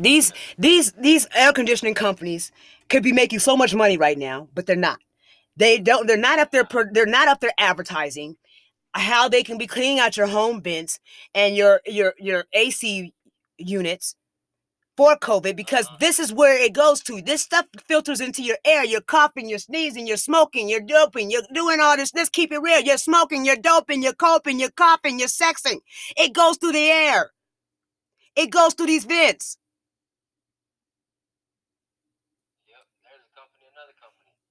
these these these air conditioning companies could be making so much money right now, but they're not. They don't. They're not up there. They're not up there advertising how they can be cleaning out your home vents and your your your AC units for COVID because uh-huh. this is where it goes to. This stuff filters into your air. You're coughing, you're sneezing, you're smoking, you're doping, you're doing all this. Let's keep it real. You're smoking, you're doping, you're coping, you're coughing, you're sexing. It goes through the air. It goes through these vents.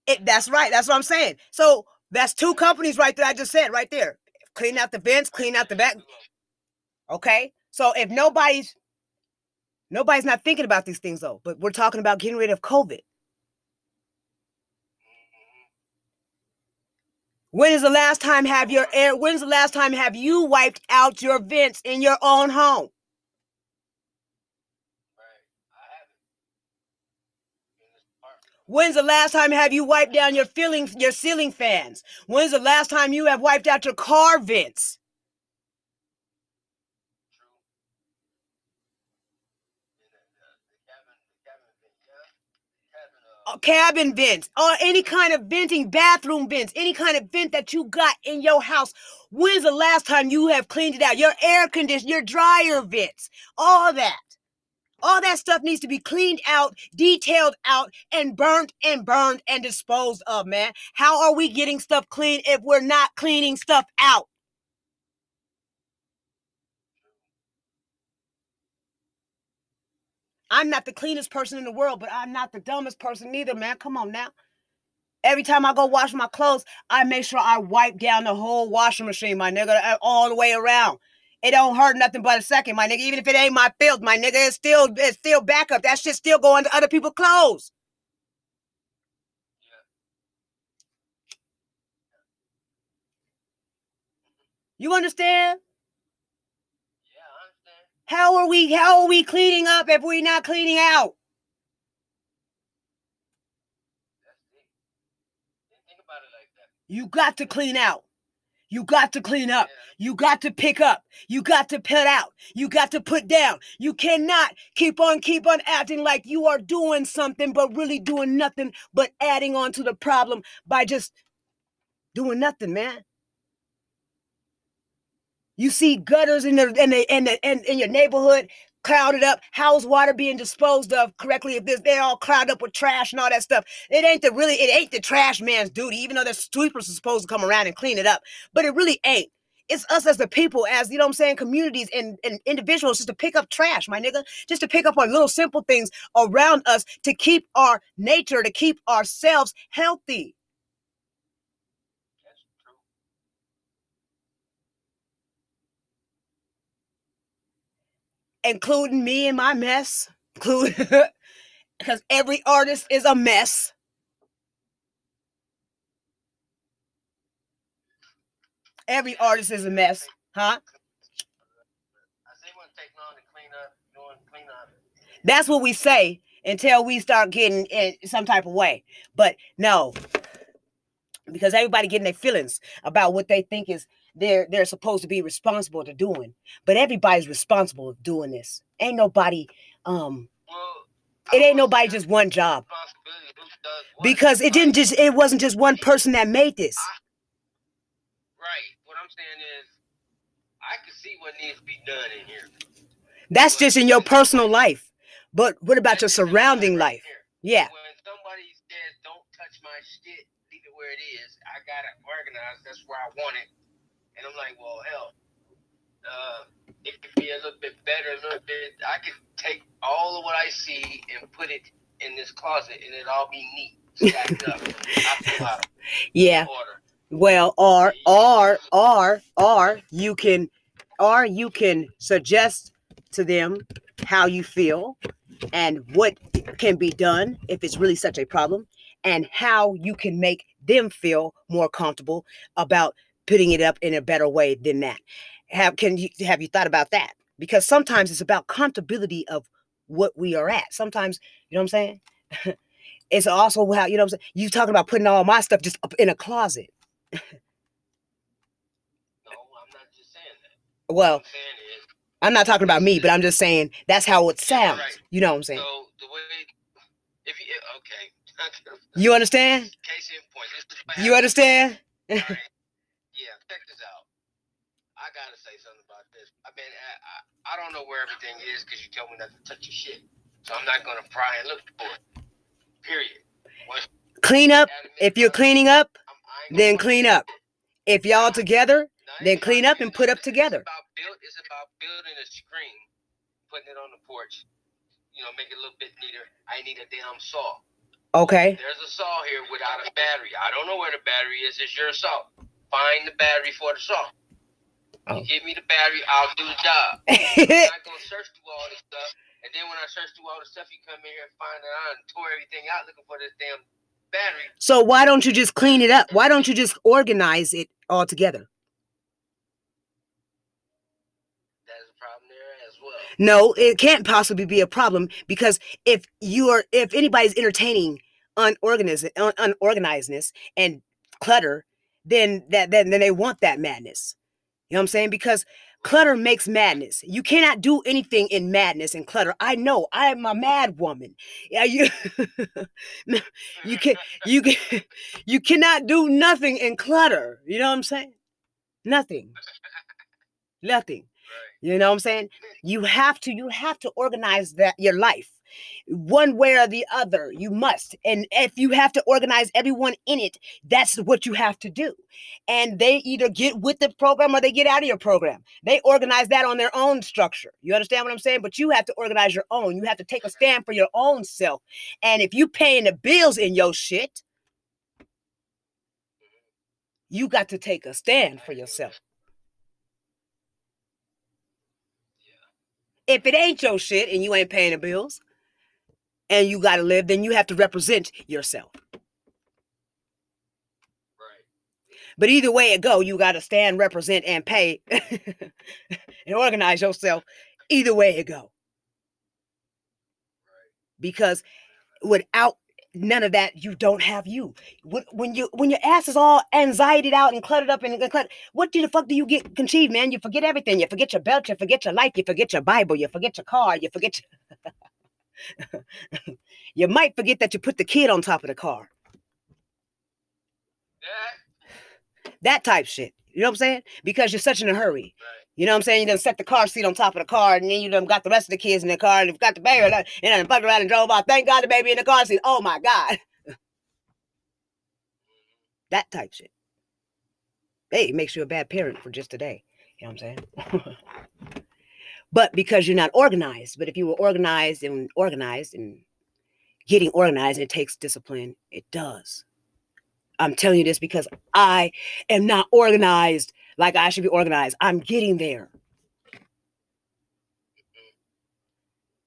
It, that's right. That's what I'm saying. So that's two companies right there. I just said right there. Clean out the vents, clean out the back. Okay. So if nobody's Nobody's not thinking about these things though, but we're talking about getting rid of COVID. When is the last time have your air? When's the last time have you wiped out your vents in your own home? When's the last time have you wiped down your feeling your ceiling fans? When's the last time you have wiped out your car vents? Uh, cabin vents or any kind of venting, bathroom vents, any kind of vent that you got in your house. When's the last time you have cleaned it out? Your air conditioner, your dryer vents, all that. All that stuff needs to be cleaned out, detailed out, and burnt and burned and disposed of, man. How are we getting stuff clean if we're not cleaning stuff out? I'm not the cleanest person in the world, but I'm not the dumbest person either, man. Come on now. Every time I go wash my clothes, I make sure I wipe down the whole washing machine, my nigga, all the way around. It don't hurt nothing but a second, my nigga. Even if it ain't my field, my nigga, it's still it's still backup. That shit still going to other people's clothes. You understand? Yeah, I understand? How are we how are we cleaning up if we're not cleaning out? You got to clean out. You got to clean up. You got to pick up. You got to put out. You got to put down. You cannot keep on keep on acting like you are doing something but really doing nothing but adding on to the problem by just doing nothing, man. You see gutters in the in the in the in, in your neighborhood clouded up, How's water being disposed of correctly. If this, they're all clouded up with trash and all that stuff. It ain't the really, it ain't the trash man's duty, even though the sweepers are supposed to come around and clean it up. But it really ain't. It's us as the people, as you know I'm saying, communities and, and individuals, just to pick up trash, my nigga, just to pick up on little simple things around us to keep our nature, to keep ourselves healthy. Including me and my mess, because every artist is a mess. Every artist is a mess, huh? That's what we say until we start getting in some type of way. But no, because everybody getting their feelings about what they think is they're they're supposed to be responsible to doing. But everybody's responsible of doing this. Ain't nobody um well, it ain't nobody just one job. Because it didn't just it wasn't just one person that made this. right. What I'm saying is I can see what needs to be done in here. That's just in your personal life. But what about your surrounding life? Yeah. When somebody says don't touch my shit, leave it where it is. I got it organized. That's where I want it. And I'm like, well, hell, uh, it could be a little bit better, a little bit. I could take all of what I see and put it in this closet, and it all be neat, stacked up, Yeah. Well, or or or or you can, or you can suggest to them how you feel and what can be done if it's really such a problem and how you can make them feel more comfortable about putting it up in a better way than that. Have can you have you thought about that? Because sometimes it's about comfortability of what we are at. Sometimes, you know what I'm saying? it's also how, you know what I'm saying? You talking about putting all my stuff just up in a closet. no, I'm not just saying that. Well, saying is, I'm not talking about me, but I'm just saying that's how it sounds. right. You know what I'm saying? So the way, if you okay, You understand? case in point, this is what You understand? Yeah, check this out. I gotta say something about this. I mean, I, I, I don't know where everything is because you told me not to touch your shit. So I'm not gonna pry and look for it. Period. Once Clean up. If you're cleaning up, I'm- I ain't then clean up. If y'all together, then clean up and put up together. It's about, build, it's about building a screen, putting it on the porch. You know, make it a little bit neater. I need a damn saw. okay. There's a saw here without a battery. I don't know where the battery is. It's your saw. Find the battery for the saw. Oh. You give me the battery, I'll do the job. I'm not gonna search through all this stuff. And then when I search through all the stuff, you come in here and find that I tore everything out looking for this damn battery. so why don't you just clean it up? Why don't you just organize it all together? That's a problem there as well. No, it can't possibly be a problem because if you are, if anybody's entertaining unorganized, un- unorganizedness and clutter, then that then, then they want that madness. You know what I'm saying? Because clutter makes madness. You cannot do anything in madness and clutter. I know. I am a mad woman. Yeah, you. you can you can you cannot do nothing in clutter. You know what I'm saying? Nothing. Nothing. You know what I'm saying? You have to you have to organize that your life one way or the other. You must. And if you have to organize everyone in it, that's what you have to do. And they either get with the program or they get out of your program. They organize that on their own structure. You understand what I'm saying? But you have to organize your own. You have to take a stand for your own self. And if you paying the bills in your shit, you got to take a stand for yourself. If it ain't your shit and you ain't paying the bills and you got to live, then you have to represent yourself. Right. But either way it go, you got to stand, represent, and pay and organize yourself. Either way it go. Because without none of that, you don't have you. When, when you when your ass is all anxietied out and cluttered up and, and cluttered, what the fuck do you get conceived, man? You forget everything. You forget your belt. You forget your life. You forget your Bible. You forget your car. You forget. Your you might forget that you put the kid on top of the car. That That type shit. You know what I'm saying? Because you're such in a hurry. right. You know what I'm saying? You done set the car seat on top of the car, and then you done got the rest of the kids in the car, and you've got the baby, and uh, then fucked around and drove off. Thank God the baby in the car seat. Oh my God. Mm-hmm. that type shit. Hey, it makes you a bad parent for just today. You know what I'm saying? but because you're not organized. But if you were organized and organized and getting organized, it takes discipline. It does. I'm telling you this because I am not organized like I should be organized. I'm getting there. Mm-hmm.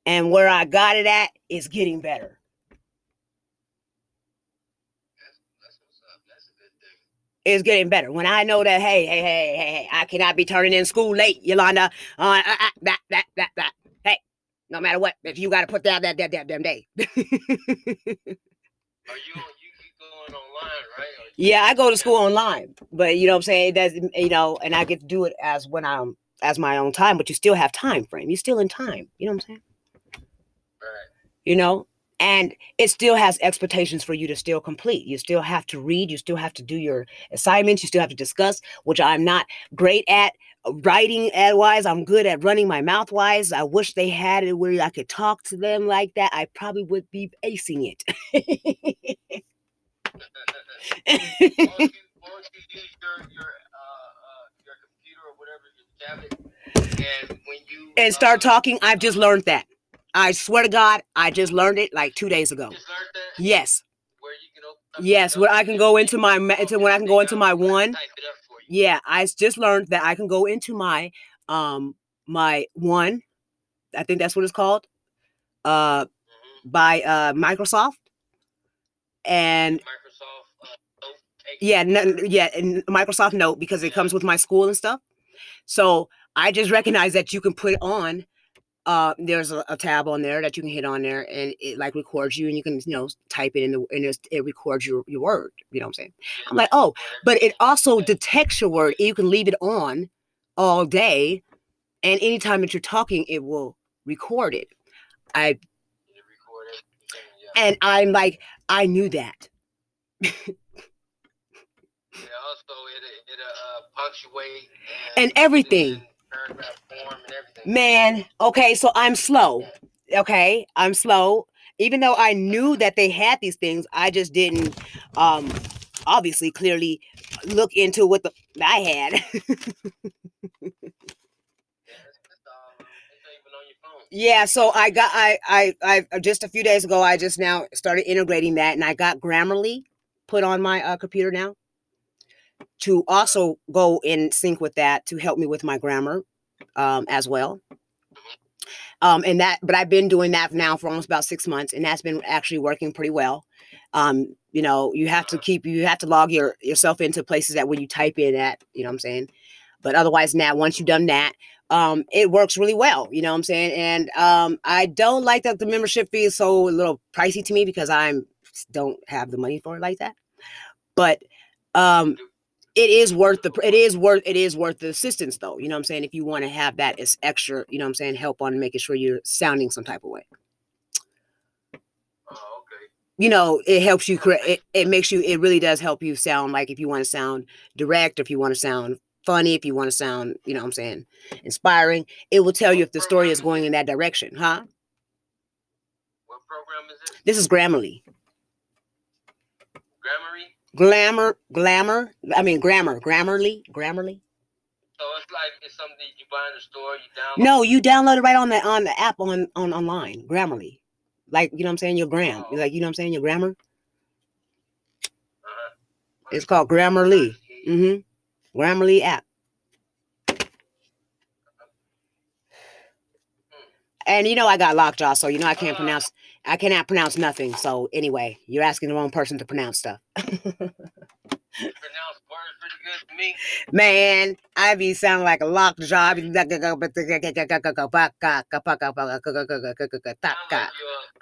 And where I got it at is getting better. That's, that's what's up. That's a good It's getting better. When I know that, hey, hey, hey, hey, hey, I cannot be turning in school late, Yolanda. Uh, uh, uh, that, that, that, that. Hey, no matter what, if you got to put that, that, that, that, damn day. Are you you online, right? Yeah, I go to school online, but you know what I'm saying? That's, you know, and I get to do it as when I'm, as my own time, but you still have time frame. You're still in time. You know what I'm saying? Right. you know and it still has expectations for you to still complete. You still have to read you still have to do your assignments you still have to discuss which i'm not great at writing ad wise i'm good at running my mouth wise. I wish they had it where i could talk to them like that. I probably would be acing it. And when you and start talking. I've just learned that i swear to god i just learned it like two days ago Just learned that yes where you can open yes where i can go into my into when i can go into my one type it up for you. Yeah, I just learned that I can go into my um my one, I think that's what it's called, uh Mhm. by uh Microsoft. And Microsoft uh, yeah, yeah, and Microsoft Note because it comes with my school and stuff. So I just recognize that you can put on uh there's a, a tab on there that you can hit on there and it like records you and you can you know type it in the and it's- it records your, your word you know what i'm saying I'm like, oh, but it also detects your word. You can leave it on all day and anytime that you're talking, it will record it. I You record everything, yeah. and I'm like, I knew that. Yeah, also it it uh punctuate And everything. Man, okay, so I'm slow. Okay, I'm slow. Even though I knew that they had these things, I just didn't um obviously clearly look into what the I had. Yeah, so I got I I I just a few days ago I just now started integrating that and I got Grammarly put on my uh, computer now to also go in sync with that to help me with my grammar um as well. um and that but i've been doing that now for almost about six months and that's been actually working pretty well. Um you know you have to keep you have to log your yourself into places that when you type in at you know what i'm saying? But otherwise now once you've done that um it works really well you know what i'm saying? And um i don't like that the membership fee is so a little pricey to me because i'm don't have the money for it like that. But um it is worth the it is worth it is worth the assistance though you know what i'm saying if you want to have that as extra you know what i'm saying help on making sure you're sounding some type of way Oh, okay. you know it helps you it, it makes you it really does help you sound like if you want to sound direct if you want to sound funny if you want to sound you know what i'm saying inspiring it will tell you if the story is going in that direction huh What program is it? this is grammarly Grammarly. Glamour glamour i mean grammar grammarly grammarly? So it's like it's something you buy in the store. You download. no you download it right on the on the app on on online grammarly. Like you know what i'm saying? Your gram Oh. like you know what i'm saying? Your grammar? Uh-huh. it's called grammarly. Mm-hmm. Grammarly app. And you know I got lockjaw, so you know I can't pronounce. I cannot pronounce nothing. So anyway, you're asking the wrong person to pronounce stuff. You pronounce words pretty good to me. Man, I be sounding like a lockjaw. I Sound like a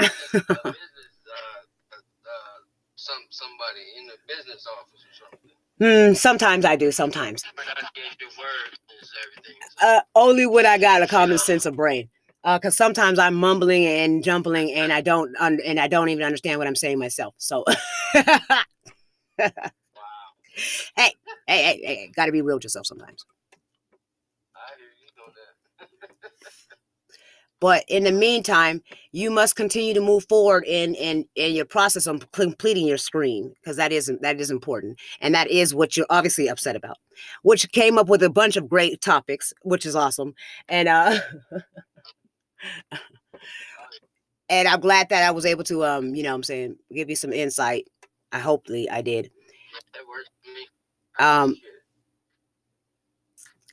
uh, uh, some somebody in the business office or something. Hmm, sometimes I do. Sometimes, Pronunciate your words everything. uh, only when I got a common sense of brain. Uh, cause sometimes I'm mumbling and jumbling, and I don't, un- and I don't even understand what I'm saying myself. So, hey, Wow. hey, hey, hey, got to be real with yourself sometimes. You. But in the meantime, you must continue to move forward in in in your process of completing your screen because that is that is important, and that is what you're obviously upset about. Which came up with a bunch of great topics, which is awesome, and uh, and I'm glad that I was able to um, you know, what I'm saying, give you some insight. I hopefully I did. That works for me. Um,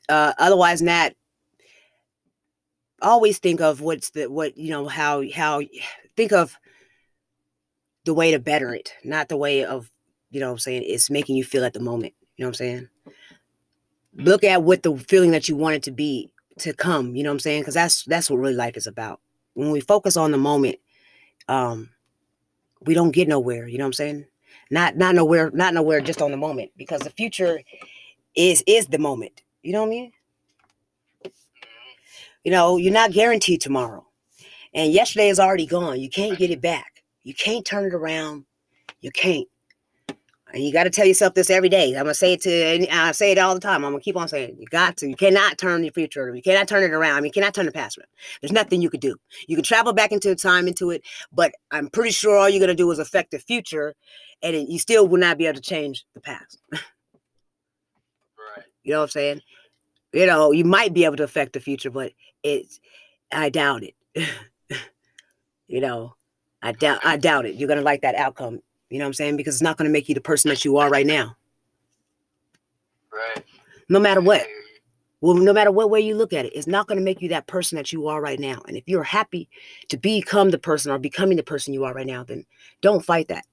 uh otherwise that always think of what's the what you know how how think of the way to better it not the way of you know what i'm saying it's making you feel at the moment you know what i'm saying look at what the feeling that you want it to be to come you know what i'm saying because that's that's what really life is about when we focus on the moment um we don't get nowhere you know what i'm saying not not nowhere not nowhere just on the moment because the future is is the moment you know what i mean you know, you're not guaranteed tomorrow. And yesterday is already gone. You can't get it back. You can't turn it around. You can't. And you got to tell yourself this every day. I'm gonna say it to, I say it all the time. I'm gonna keep on saying, it. you got to. You cannot turn your future. You cannot turn it around. You cannot turn the past around. There's nothing you could do. You can travel back into time into it, but I'm pretty sure all you're gonna do is affect the future, and it, you still will not be able to change the past. Right. You know what I'm saying? You know, you might be able to affect the future, but it's I doubt it. you know, I doubt I doubt it. You're gonna like that outcome. You know what I'm saying? Because it's not gonna make you the person that you are right now. Right. No matter what. I hear you. Well, no matter what way you look at it, it's not gonna make you that person that you are right now. And if you're happy to become the person or becoming the person you are right now, then don't fight that.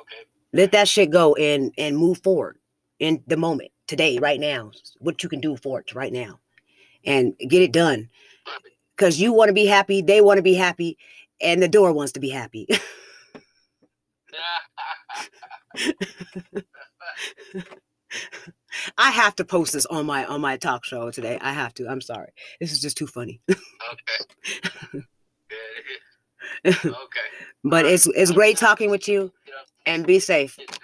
Okay. Let that shit go and and move forward in the moment, today, right now. What you can do for it right now. And get it done. because you want to be happy, they want to be happy, and the door wants to be happy. I have to post this on my on my talk show today. I have to. I'm sorry. This is just too funny. Okay. Yeah, okay. but it's it's great talking with you and be safe. Done, all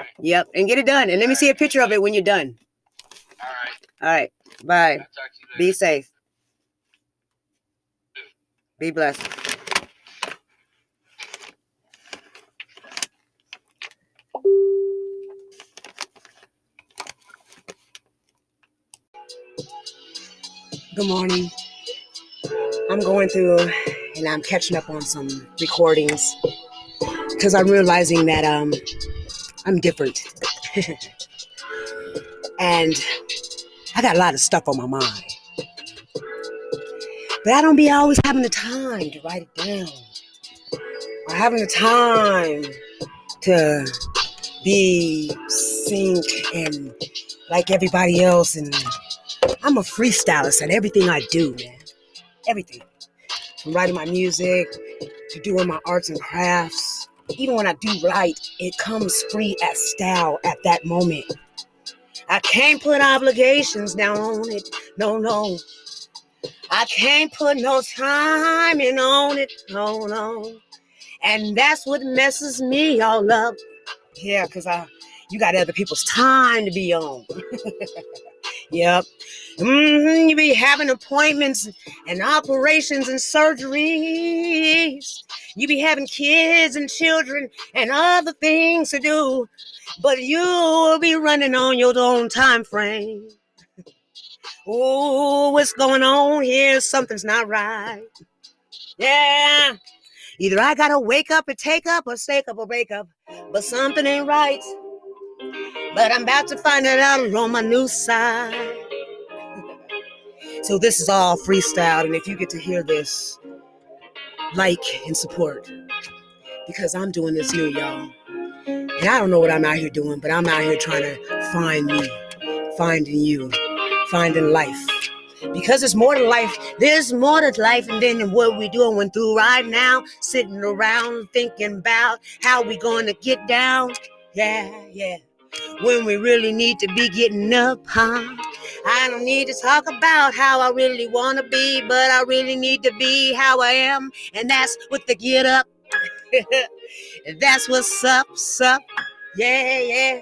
right? Yep. And get it done. And let me see a picture of it when you're done. All right. All right. Bye. I'll talk to you later. Be safe. Be blessed. Good morning. I'm going through and I'm catching up on some recordings because I'm realizing that um I'm different. and I got a lot of stuff on my mind. But I don't be always having the time to write it down. Or having the time to be sync and like everybody else. And I'm a freestylist at everything I do, man. Everything. From writing my music to doing my arts and crafts. Even when I do write, it comes free as style at that moment. I can't put obligations down on it. No, no. I can't put no timing on it. No, no. And that's what messes me all up. Yeah, because I you got other people's time to be on. yep. Hmm You be having appointments and operations and surgeries. You be having kids and children and other things to do. But you'll be running on your own time frame. Oh, what's going on here? Something's not right. Yeah. Either I gotta wake up and take up or stake up or break up. But something ain't right. But I'm about to find it out on my new side. So this is all freestyle, and if you get to hear this, like and support. Because I'm doing this new, y'all. And I don't know what I'm out here doing, but I'm out here trying to find me, finding you, finding life. Because it's more to life. There's more to life than what we doing through right now. Sitting around thinking about how we gonna get down. Yeah, yeah. When we really need to be getting up, huh? I don't need to talk about how I really wanna be, but I really need to be how I am. And that's with the get up. that's what's up, sup. Yeah, yeah.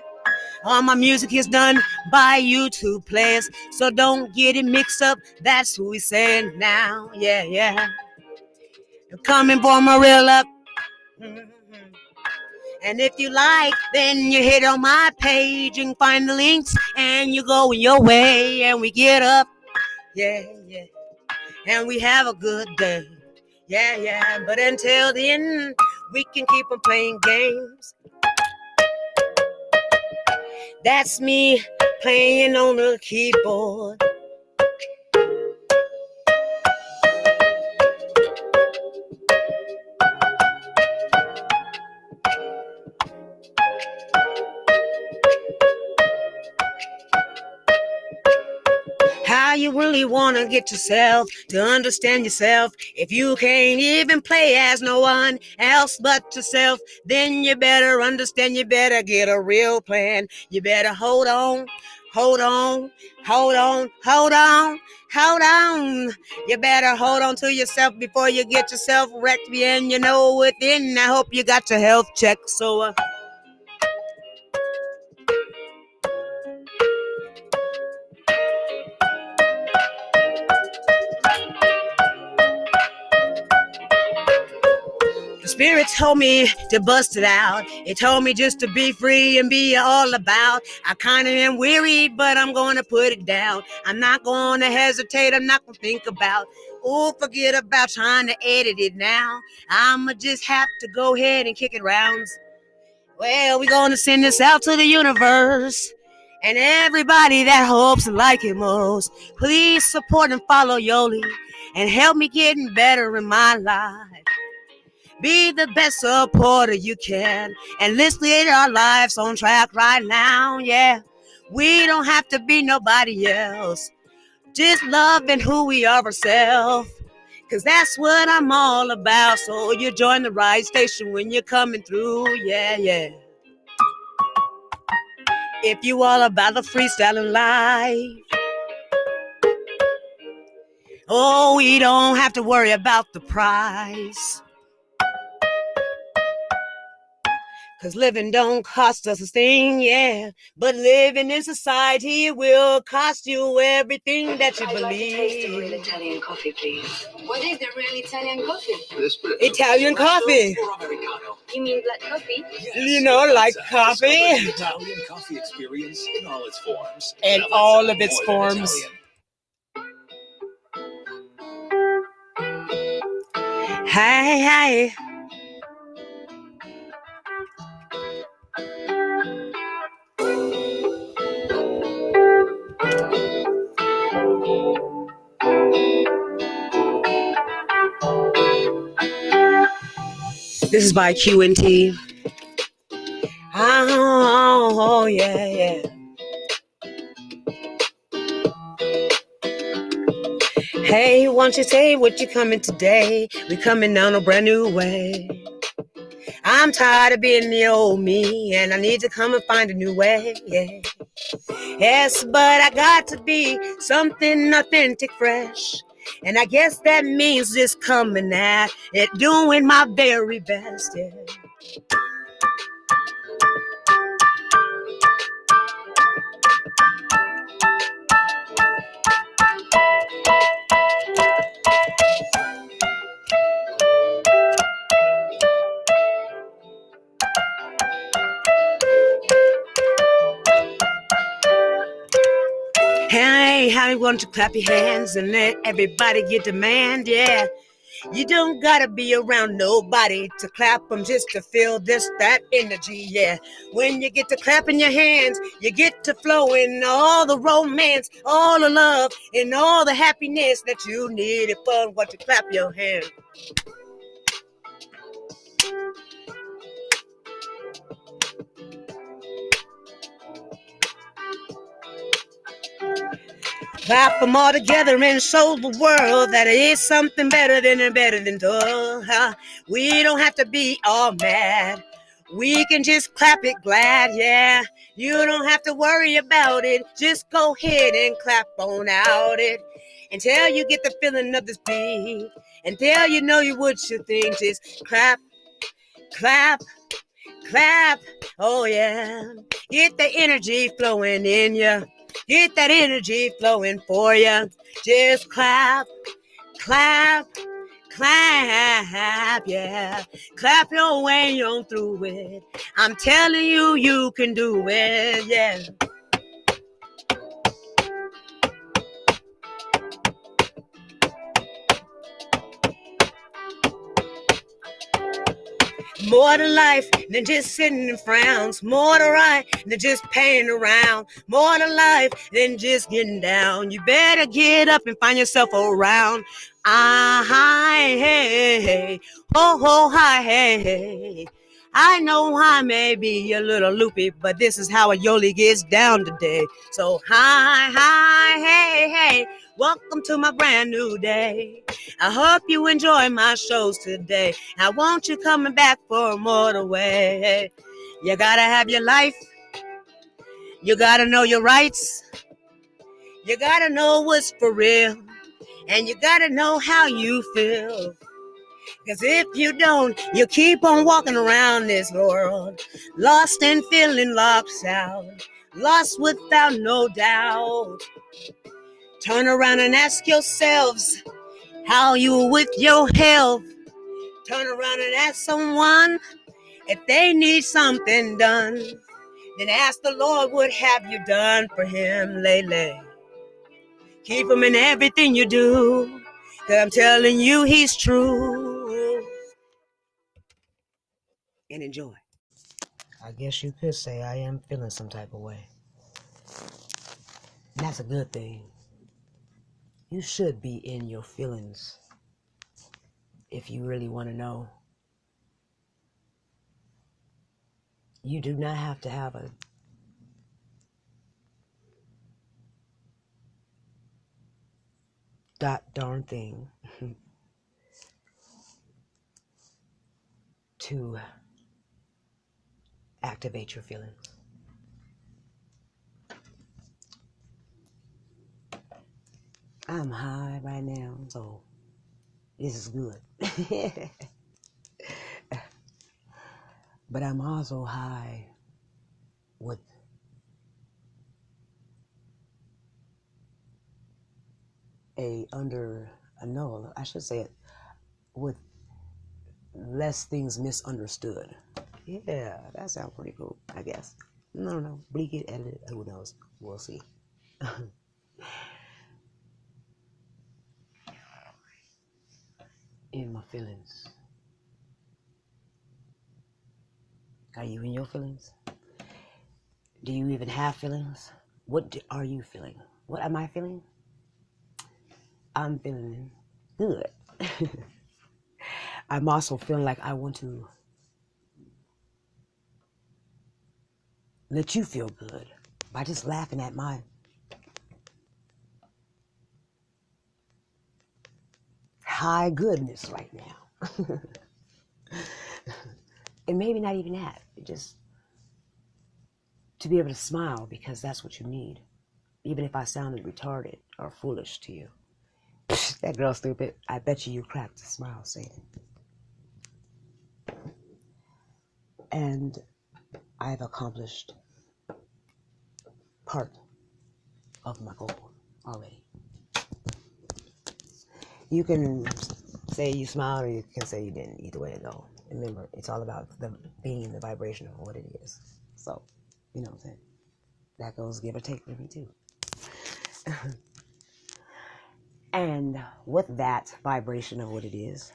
All my music is done by YouTube players, so don't get it mixed up. That's who we saying now. Yeah, yeah. Coming for my real up. Mhm. And if you like, then you hit on my page and find the links, and you go in your way, and we get up. Yeah, yeah. And we have a good day. Yeah, yeah. But until then, we can keep on playing games. That's me playing on the keyboard. You really want to get yourself to understand yourself. If you can't even play as no one else but yourself, then you better understand, you better get a real plan. You better hold on, hold on, hold on, hold on, hold on. You better hold on to yourself before you get yourself wrecked. And you know within, I hope you got your health checked. So, uh, spirit told me to bust it out. It told me just to be free and be all about. I kind of am weary, but I'm to put it down. I'm not to hesitate. I'm not to think about. Oh, forget about trying to edit it now. I'ma just have to go ahead and kick it rounds. Well, we're to send this out to the universe. And everybody that hopes and like it most, please support and follow Yoli and help me getting better in my life. Be the best supporter you can. And let's get our lives on track right now. Yeah. We don't have to be nobody else. Just loving who we are ourselves. Cause that's what I'm all about. So you join the right station when you're coming through. Yeah, yeah. If you all about the freestyling life. Oh, we don't have to worry about the price. Cause living don't cost us a thing, yeah. But living in society will cost you everything that you I'd like a taste of real believe. Italian coffee, please. What is the real Italian coffee? Italian coffee. You mean black coffee? You know, like coffee. Italian coffee experience in all its forms. In Now, all of its have more than forms. Italian. Hey, This is by QNT. Oh, oh, yeah, yeah. Hey, won't you say what you coming today? We coming down a brand new way. I'm tired of being the old me, and I need to come and find a new way. Yeah. Yes, but I got to be something authentic, fresh. And I guess that means just coming at it, doing my very best. Yeah. Hey, how you want to clap your hands and let everybody get demand? Yeah. You don't gotta be around nobody to clap them just to feel this, that energy. Yeah. When you get to clapping your hands, you get to flowing all the romance, all the love, and all the happiness that you need for what you clap your hands. Clap them all together and show the world that it is something better than and better than duh. We don't have to be all mad. We can just clap it glad, yeah. You don't have to worry about it. Just go ahead and clap on out it. Until you get the feeling of this beat. Until you know you what you think. Just clap, clap, clap. Oh yeah. Get the energy flowing in you. Get that energy flowing for you. Just clap, clap, clap, yeah. Clap your way on through it. I'm telling you, you can do it, yeah. More to life than just sitting in frowns. More to right than just paying around. More to life than just getting down. You better get up and find yourself around. Ah, hi, hey, hey. Ho, ho, hi, hey, hey. I know I may be a little loopy, but this is how a Yoli gets down today. So, hi, hi, hey, hey. Welcome to my brand new day. I hope you enjoy my shows today. I want you coming back for more the way. You gotta have your life. You gotta know your rights. You gotta know what's for real. And you gotta know how you feel. Cause if you don't, you keep on walking around this world, lost and feeling locked out, lost without no doubt. Turn around and ask yourselves how you with your health. Turn around and ask someone if they need something done. Then ask the Lord what have you done for him lately. Keep him in everything you do. Cause I'm telling you, he's true. And enjoy. I guess you could say I am feeling some type of way. And that's a good thing. You should be in your feelings if you really want to know. You do not have to have a dot darn thing to activate your feelings. I'm high right now, so this is good. but I'm also high with a under uh, no, I should say it with less things misunderstood. Yeah, that sounds pretty cool, I guess. No, no, bleak it, edit it, who knows? We'll see. in my feelings. Are you in your feelings? Do you even have feelings? What do, are you feeling? What am I feeling? I'm feeling good. I'm also feeling like I want to let you feel good by just laughing at my high goodness right now. and maybe not even that, just to be able to smile because that's what you need, even if I sounded retarded or foolish to you. that girl stupid. I bet you you cracked a smile saying it. And I've accomplished part of my goal already. You can say you smiled or you can say you didn't. Either way go. Remember, it's all about the being the vibration of what it is. So, you know what I'm saying? That goes give or take for me too. And with that vibration of what it is,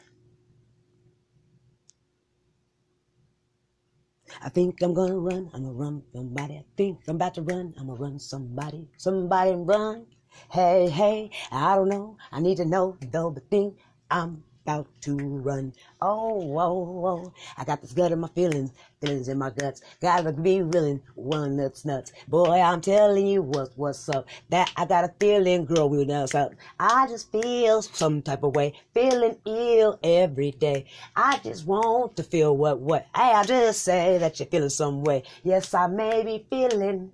I think I'm gonna run. I'm gonna run somebody. I think I'm about to run. I'm gonna run somebody. Somebody run. Hey, hey, I don't know. I need to know though, but think I'm about to run. Oh, whoa, whoa. I got this gut in my feelings, feelings in my guts. Gotta be willing, one that's nuts. Boy, I'm telling you what, what's up. That I got a feeling, girl, we'll dance up. I just feel some type of way, feeling ill every day. I just want to feel what, what. Hey, I just say that you're feeling some way. Yes, I may be feeling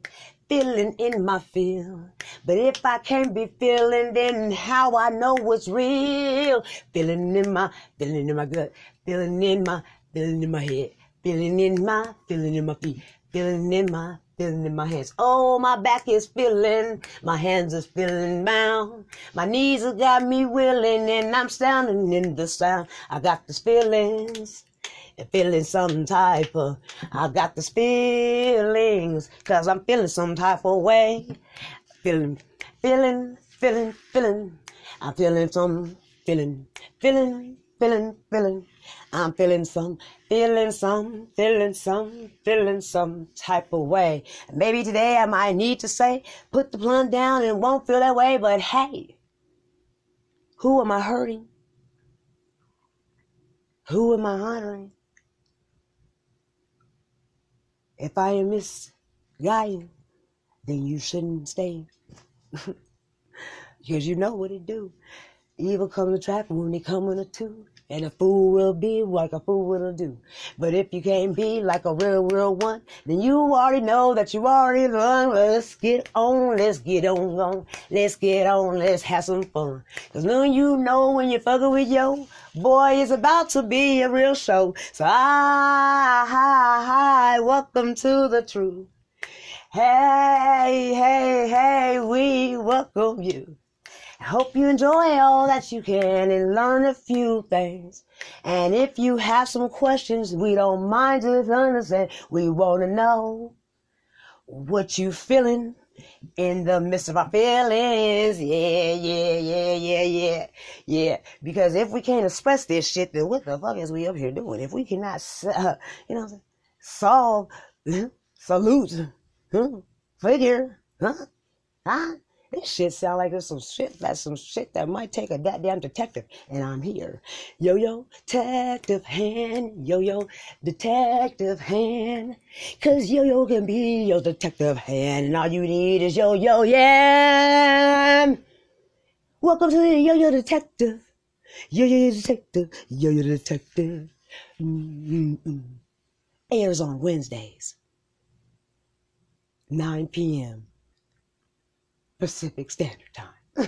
feeling in my feel. But if I can't be feeling, then how I know what's real? Feeling in my, feeling in my gut, feeling in my, feeling in my head, feeling in my, feeling in my feet, feeling in my, feeling in my hands. Oh, my back is feeling, my hands is feeling bound. My knees have got me willing, and I'm standing in the sound. I got these feelings feeling some type of, I got these feelings, cause I'm feeling some type of way. Feeling, feeling, feeling, feeling. I'm feeling some, feeling, feeling, feeling, feeling. I'm feeling some, feeling some, feeling some, feeling some type of way. Maybe today I might need to say, put the blunt down and won't feel that way, but hey, who am I hurting? Who am I honoring? If I am misguiding, then you shouldn't stay. because you know what it do. Evil comes to trap when they come in a two. And a fool will be like a fool will do. But if you can't be like a real, real one, then you already know that you already run. Let's get on, let's get on, on. Let's get on, let's have some fun. Cause now you know when you're fucking with yo, boy, it's about to be a real show. So hi, hi, hi, welcome to the truth. Hey, hey, hey, we welcome you. Hope you enjoy all that you can and learn a few things. And if you have some questions, we don't mind to understand. We want to know what you feeling in the midst of our feelings. Yeah, yeah, yeah, yeah, yeah, yeah. Because if we can't express this shit, then what the fuck is we up here doing? If we cannot, uh, you know, solve, salute, figure, huh, huh? This shit sound like it's some shit that's some shit that might take a goddamn detective. And I'm here. Yo yo, detective hand. Yo yo, detective hand. Cause yo yo can be your detective hand. And all you need is yo yo yeah. Welcome to the yo yo detective. Yo yo detective. Yo yo detective. Mm-mm-mm. Airs on Wednesdays. 9 p.m. Pacific Standard Time.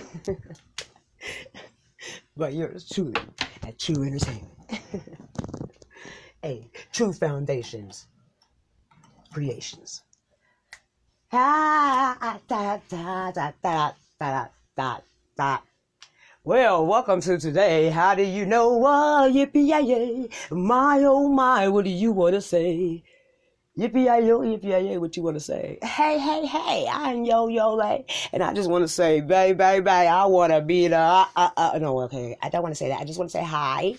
but yours truly at True Entertainment. hey, True Foundations Creations. Ah, da, da, da, da, da, da, da. Well, welcome to today. How do you know? Uh, yippee yay! My oh my, what do you want to say? Yippee yo, yippee yay! What you want to say? Hey, hey, hey! I'm Yo Yo Lay, and I just want to say, baby, baby, I want to be the. Uh, uh, uh, no, okay, I don't want to say that. I just want to say hi,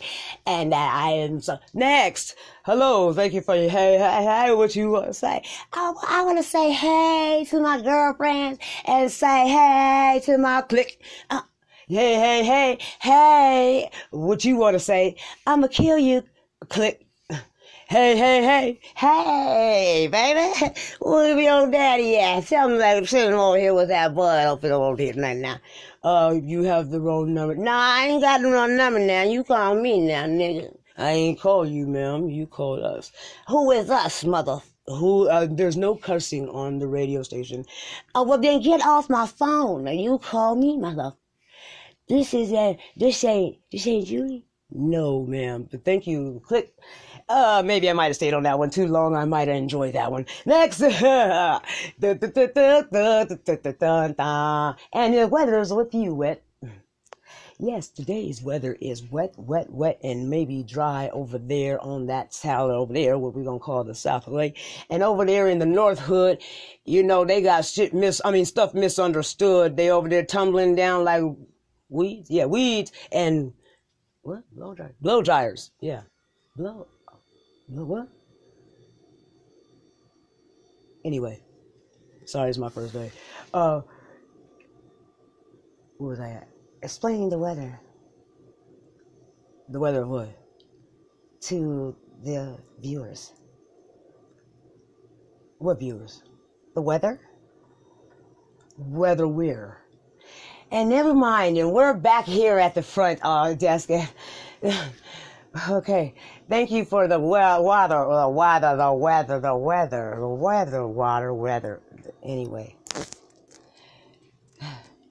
and that I am so next. Hello, thank you for your hey, hey, hey. What you want to say? I, I want to say hey to my girlfriends and say hey to my clique. Uh, hey, hey, hey, hey. What you want to say? I'ma kill you. Click. Hey, hey, hey, hey, baby. Where your old daddy at? Tell me like sitting over here with that bud open over here right now. Uh, you have the wrong number. Nah, I ain't got the wrong number now. You call me now, nigga. I ain't call you, ma'am. You called us. Who is us, mother? Who? Uh, there's no cursing on the radio station. Oh, well then get off my phone. You call me, mother. This is a. This ain't. This ain't Julie. No, ma'am. But thank you. Click. Uh, maybe I might have stayed on that one too long. I might have enjoyed that one. Next. and the weather's with you, wet. Yes, today's weather is wet, wet, wet, and maybe dry over there on that tower over there, what we're gonna call the South Lake. And over there in the North Hood, you know, they got shit mis, I mean, stuff misunderstood. They over there tumbling down like weeds. Yeah, weeds and what? Blow dryers. Blow dryers. Yeah. Blow. Blow what? Anyway. Sorry, it's my first day. Uh, where was I at? Explaining the weather. The weather of what? To the viewers. What viewers? The weather? Weather where? And never mind, and we're back here at the front uh, desk. okay, thank you for the weather, the weather, the weather, the weather, the weather, water, weather. Anyway,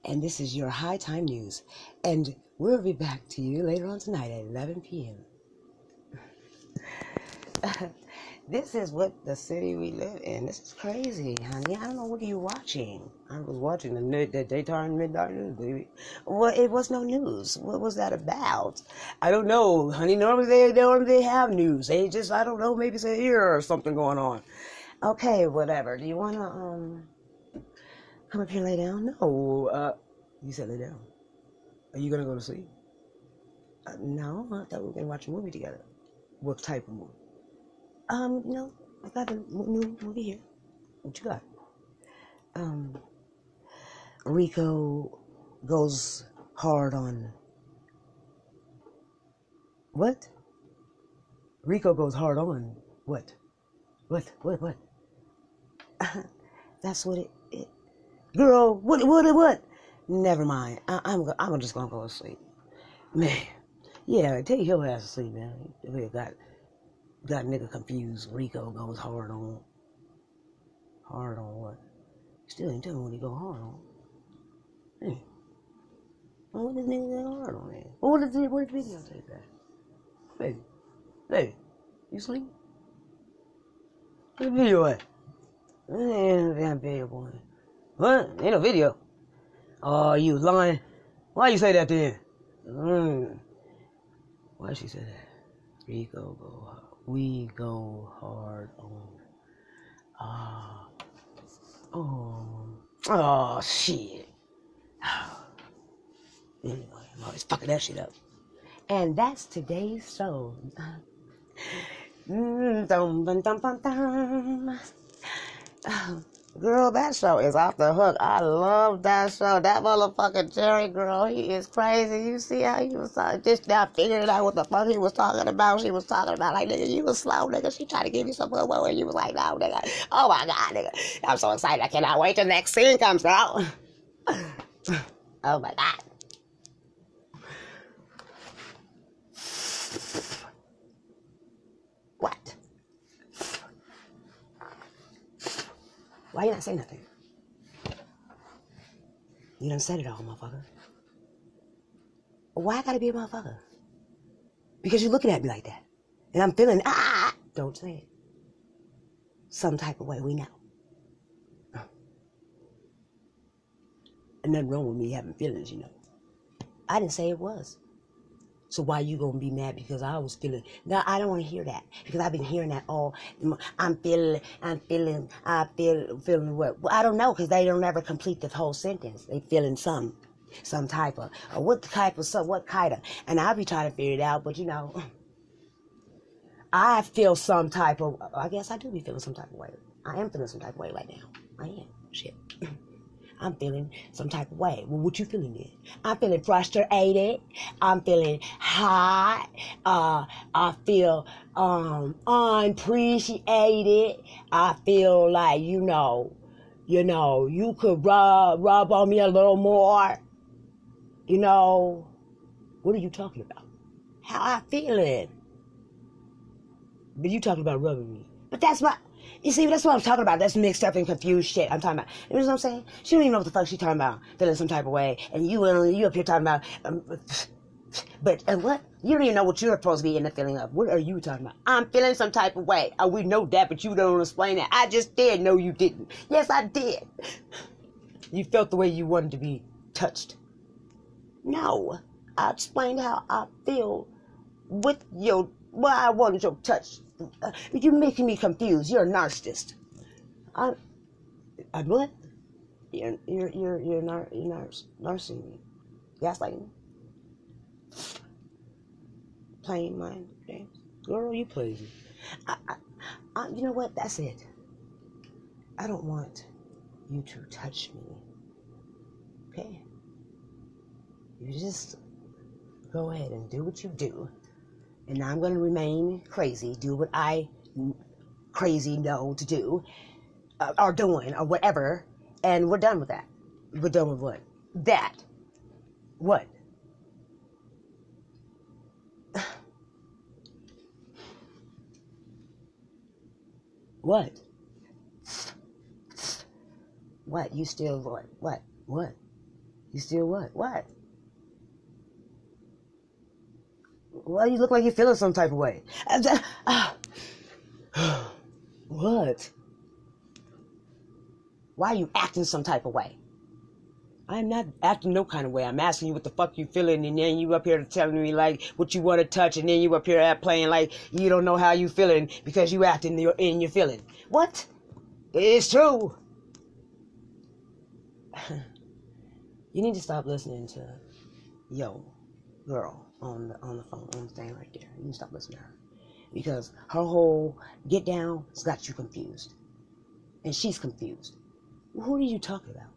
and this is your high time news, and we'll be back to you later on tonight at 11 p.m. This is what the city we live in. This is crazy, honey. I don't know what are you watching. I was watching the, mid, the daytime midnight news, baby. Well, it was no news. What was that about? I don't know, honey. Normally they normally they have news. They just I don't know. Maybe it's a here or something going on. Okay, whatever. Do you wanna um come up here lay down? No. Uh, you said lay down. Are you gonna go to sleep? Uh, no, I thought we were gonna watch a movie together. What type of movie? Um, no, I got a new movie here. What you got? Um, Rico goes hard on. What? Rico goes hard on what? What? What? What? That's what it, it. Girl, what? What? What? Never mind. I, I'm. go- I'm just gonna go to sleep. Man, yeah, take your ass to sleep, man. We got got nigga confused. Rico goes hard on. Hard on what? Still ain't telling me what he go hard on. Hey. Well, what this nigga go hard on, man? What is it? What is video take that? Hey, hey, you sleep? The video at? Damn video, boy. What? Ain't no video. Oh, you lying. Why you say that then? Mm. Why she say that? Rico go hard. We go hard on. Ah. oh. Oh shit. Anyway, I'm always fucking that shit up. And that's today's show. Mm, dum, dum, dum, dum, dum. Girl, that show is off the hook. I love that show. That motherfucking Jerry girl, he is crazy. You see how he was uh, just now figuring out what the fuck he was talking about. She was talking about like, nigga, you was slow, nigga. She tried to give you some good and you was like, no, nigga. Oh my god, nigga. I'm so excited. I cannot wait till next scene comes out. oh my god. What? Why you not say nothing? You done said it all, motherfucker. Why I gotta be a motherfucker? Because you're looking at me like that. And I'm feeling, ah, don't say it. Some type of way, we know. And nothing wrong with me having feelings, you know. I didn't say it was. So why you gonna be mad because I was feeling? No, I don't want to hear that because I've been hearing that all. I'm feeling, I'm feeling, I feel, feeling what? Well, I don't know because they don't ever complete the whole sentence. They feeling some, some type of, or what type of, some, what kind of, and I'll be trying to figure it out. But you know, I feel some type of. I guess I do be feeling some type of way. I am feeling some type of way right now. I am. Shit. I'm feeling some type of way. Well, what you feeling then? I'm feeling frustrated. I'm feeling hot. Uh, I feel um unappreciated. I feel like you know, you know, you could rub rub on me a little more. You know, what are you talking about? How I feeling? But you talking about rubbing me. But that's what you see, that's what I'm talking about. That's mixed up and confused shit. I'm talking about. You know what I'm saying? She don't even know what the fuck she's talking about. Feeling some type of way, and you uh, you up here talking about. Um, but and what? You don't even know what you're supposed to be in the feeling of. What are you talking about? I'm feeling some type of way. Oh, we know that, but you don't explain that. I just did. No, you didn't. Yes, I did. You felt the way you wanted to be touched. No, I explained how I feel with your. Well, I wanted your touch uh, you're making me confused. You're a narcissist. I'm, I'm what? You're you're you're you're nar you're nar narcissisting me. Gaslighting me. Playing mind games. Girl, you play me. I, I, I, you know what? That's it. I don't want you to touch me. Okay? You just go ahead and do what you do and I'm going to remain crazy, do what I crazy know to do, uh, or doing, or whatever, and we're done with that. We're done with what? That. What? what? What? You still what? What? What? You still what? What? Why you look like you're feeling some type of way? Uh, what? Why are you acting some type of way? I'm not acting no kind of way. I'm asking you what the fuck you feeling, and then you up here telling me like what you want to touch, and then you up here at playing like you don't know how you feeling because you acting in your, in your feeling. What? It's true. you need to stop listening to yo girl on the on the phone on the thing right there. You can stop listening to her because her whole get down has got you confused, and she's confused. Who are you talking about?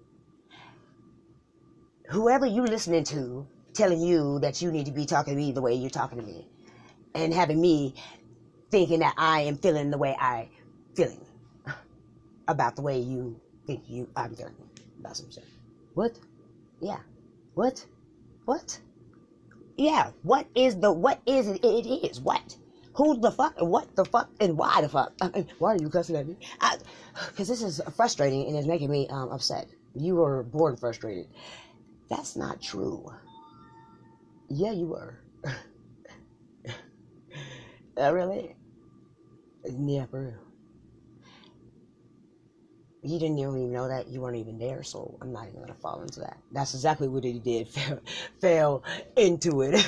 Whoever you listening to telling you that you need to be talking to me the way you're talking to me, and having me thinking that I am feeling the way I feeling about the way you think you I'm feeling about something. What? Yeah. What? What? Yeah, what is the what is it? It is what? Who the fuck and what the fuck and why the fuck? I mean, why are you cussing at me? Because this is frustrating and it's making me um, upset. You were born frustrated. That's not true. Yeah, you were. uh, really? Yeah, for real you didn't even know that you weren't even there so i'm not even gonna fall into that. That's exactly what he did. Fell, fell into it.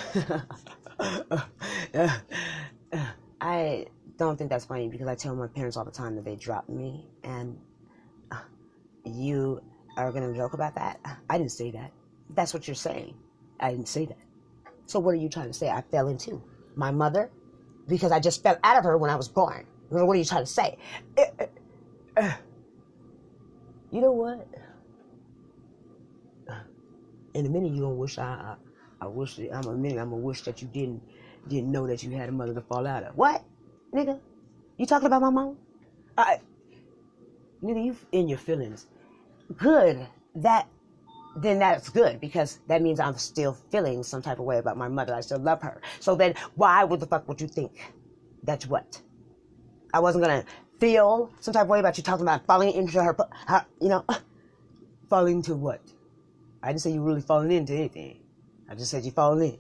I don't think that's funny because i tell my parents all the time that they dropped me and uh, you are gonna joke about that? I didn't say that. That's what you're saying. I didn't say that. So what are you trying to say? I fell into my mother because i just fell out of her when i was born. What are you trying to say? Uh, uh, you know what? In a minute, you gonna wish I, I, I wish. I'm a minute. I'm gonna wish that you didn't, didn't know that you had a mother to fall out of. What, nigga? You talking about my mom? I, nigga, you in your feelings. Good. That, then that's good because that means I'm still feeling some type of way about my mother. I still love her. So then, why would the fuck would you think? That's what. I wasn't gonna feel some type of way about you talking about falling into her, her you know, falling into what? I didn't say you really falling into anything. I just said you falling in.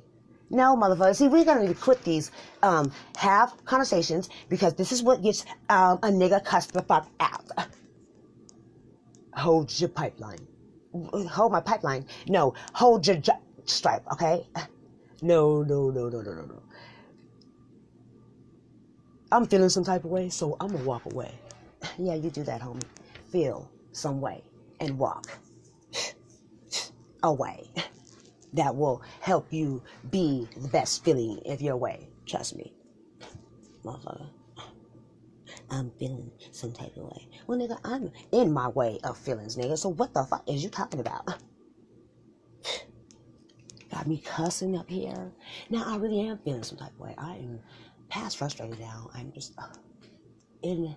No, motherfucker. See, we're gonna need to quit these um half conversations because this is what gets um a nigga cussed the fuck out. Hold your pipeline. Hold my pipeline. No, hold your j- stripe. Okay. No, no, no, no, no, no, no. I'm feeling some type of way, so I'm gonna walk away. Yeah, you do that, homie. Feel some way and walk away. That will help you be the best feeling if you're away. Trust me. Motherfucker. I'm feeling some type of way. Well, nigga, I'm in my way of feelings, nigga. So what the fuck is you talking about? Got me cussing up here. Now I really am feeling some type of way. I am past frustrated now. I'm just uh, in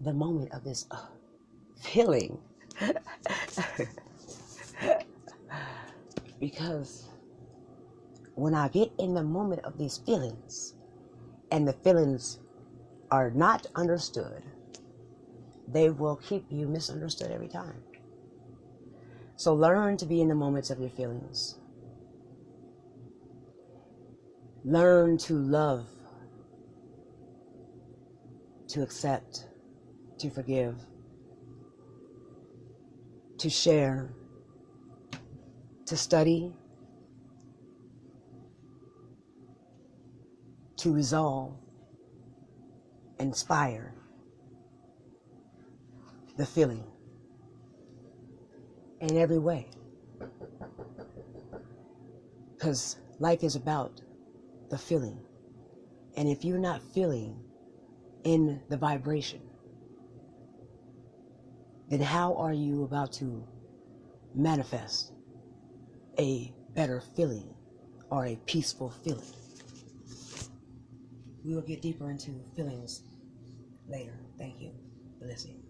the moment of this uh, feeling. because when I get in the moment of these feelings and the feelings are not understood, they will keep you misunderstood every time. So learn to be in the moments of your feelings. Learn to love, to accept, to forgive, to share, to study, to resolve, inspire the feeling in every way. Because life is about the feeling. And if you're not feeling in the vibration, then how are you about to manifest a better feeling or a peaceful feeling? We will get deeper into feelings later. Thank you for listening.